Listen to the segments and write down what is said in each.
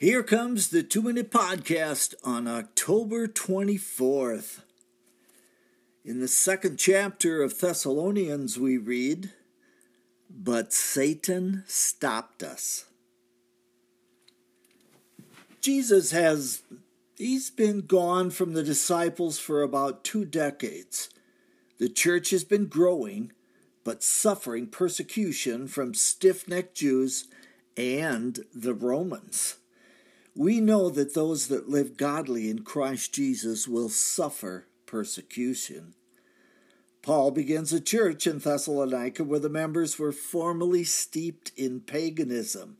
Here comes the Two Minute Podcast on October 24th. In the second chapter of Thessalonians, we read, But Satan stopped us. Jesus has, he's been gone from the disciples for about two decades. The church has been growing, but suffering persecution from stiff necked Jews and the Romans. We know that those that live godly in Christ Jesus will suffer persecution. Paul begins a church in Thessalonica where the members were formerly steeped in paganism.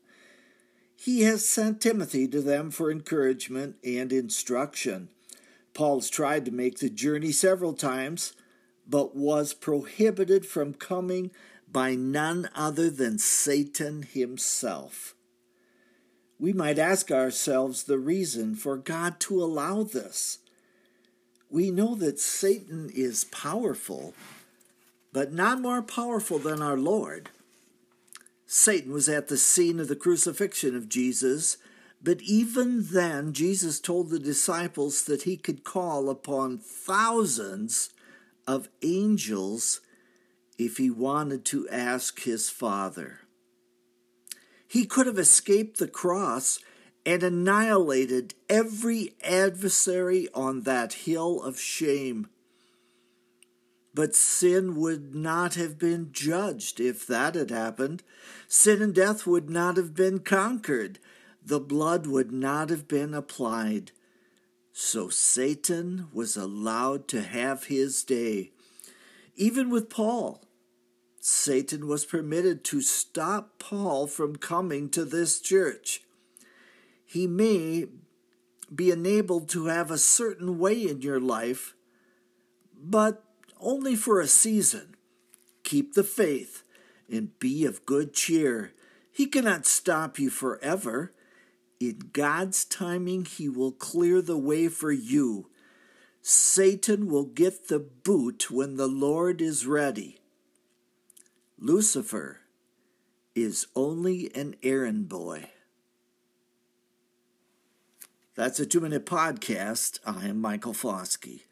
He has sent Timothy to them for encouragement and instruction. Paul's tried to make the journey several times, but was prohibited from coming by none other than Satan himself we might ask ourselves the reason for God to allow this. We know that Satan is powerful, but not more powerful than our Lord. Satan was at the scene of the crucifixion of Jesus, but even then, Jesus told the disciples that he could call upon thousands of angels if he wanted to ask his Father. He could have escaped the cross and annihilated every adversary on that hill of shame. But sin would not have been judged if that had happened. Sin and death would not have been conquered. The blood would not have been applied. So Satan was allowed to have his day. Even with Paul, Satan was permitted to stop Paul from coming to this church. He may be enabled to have a certain way in your life, but only for a season. Keep the faith and be of good cheer. He cannot stop you forever. In God's timing, He will clear the way for you. Satan will get the boot when the Lord is ready. Lucifer is only an errand boy. That's a two minute podcast. I am Michael Foskey.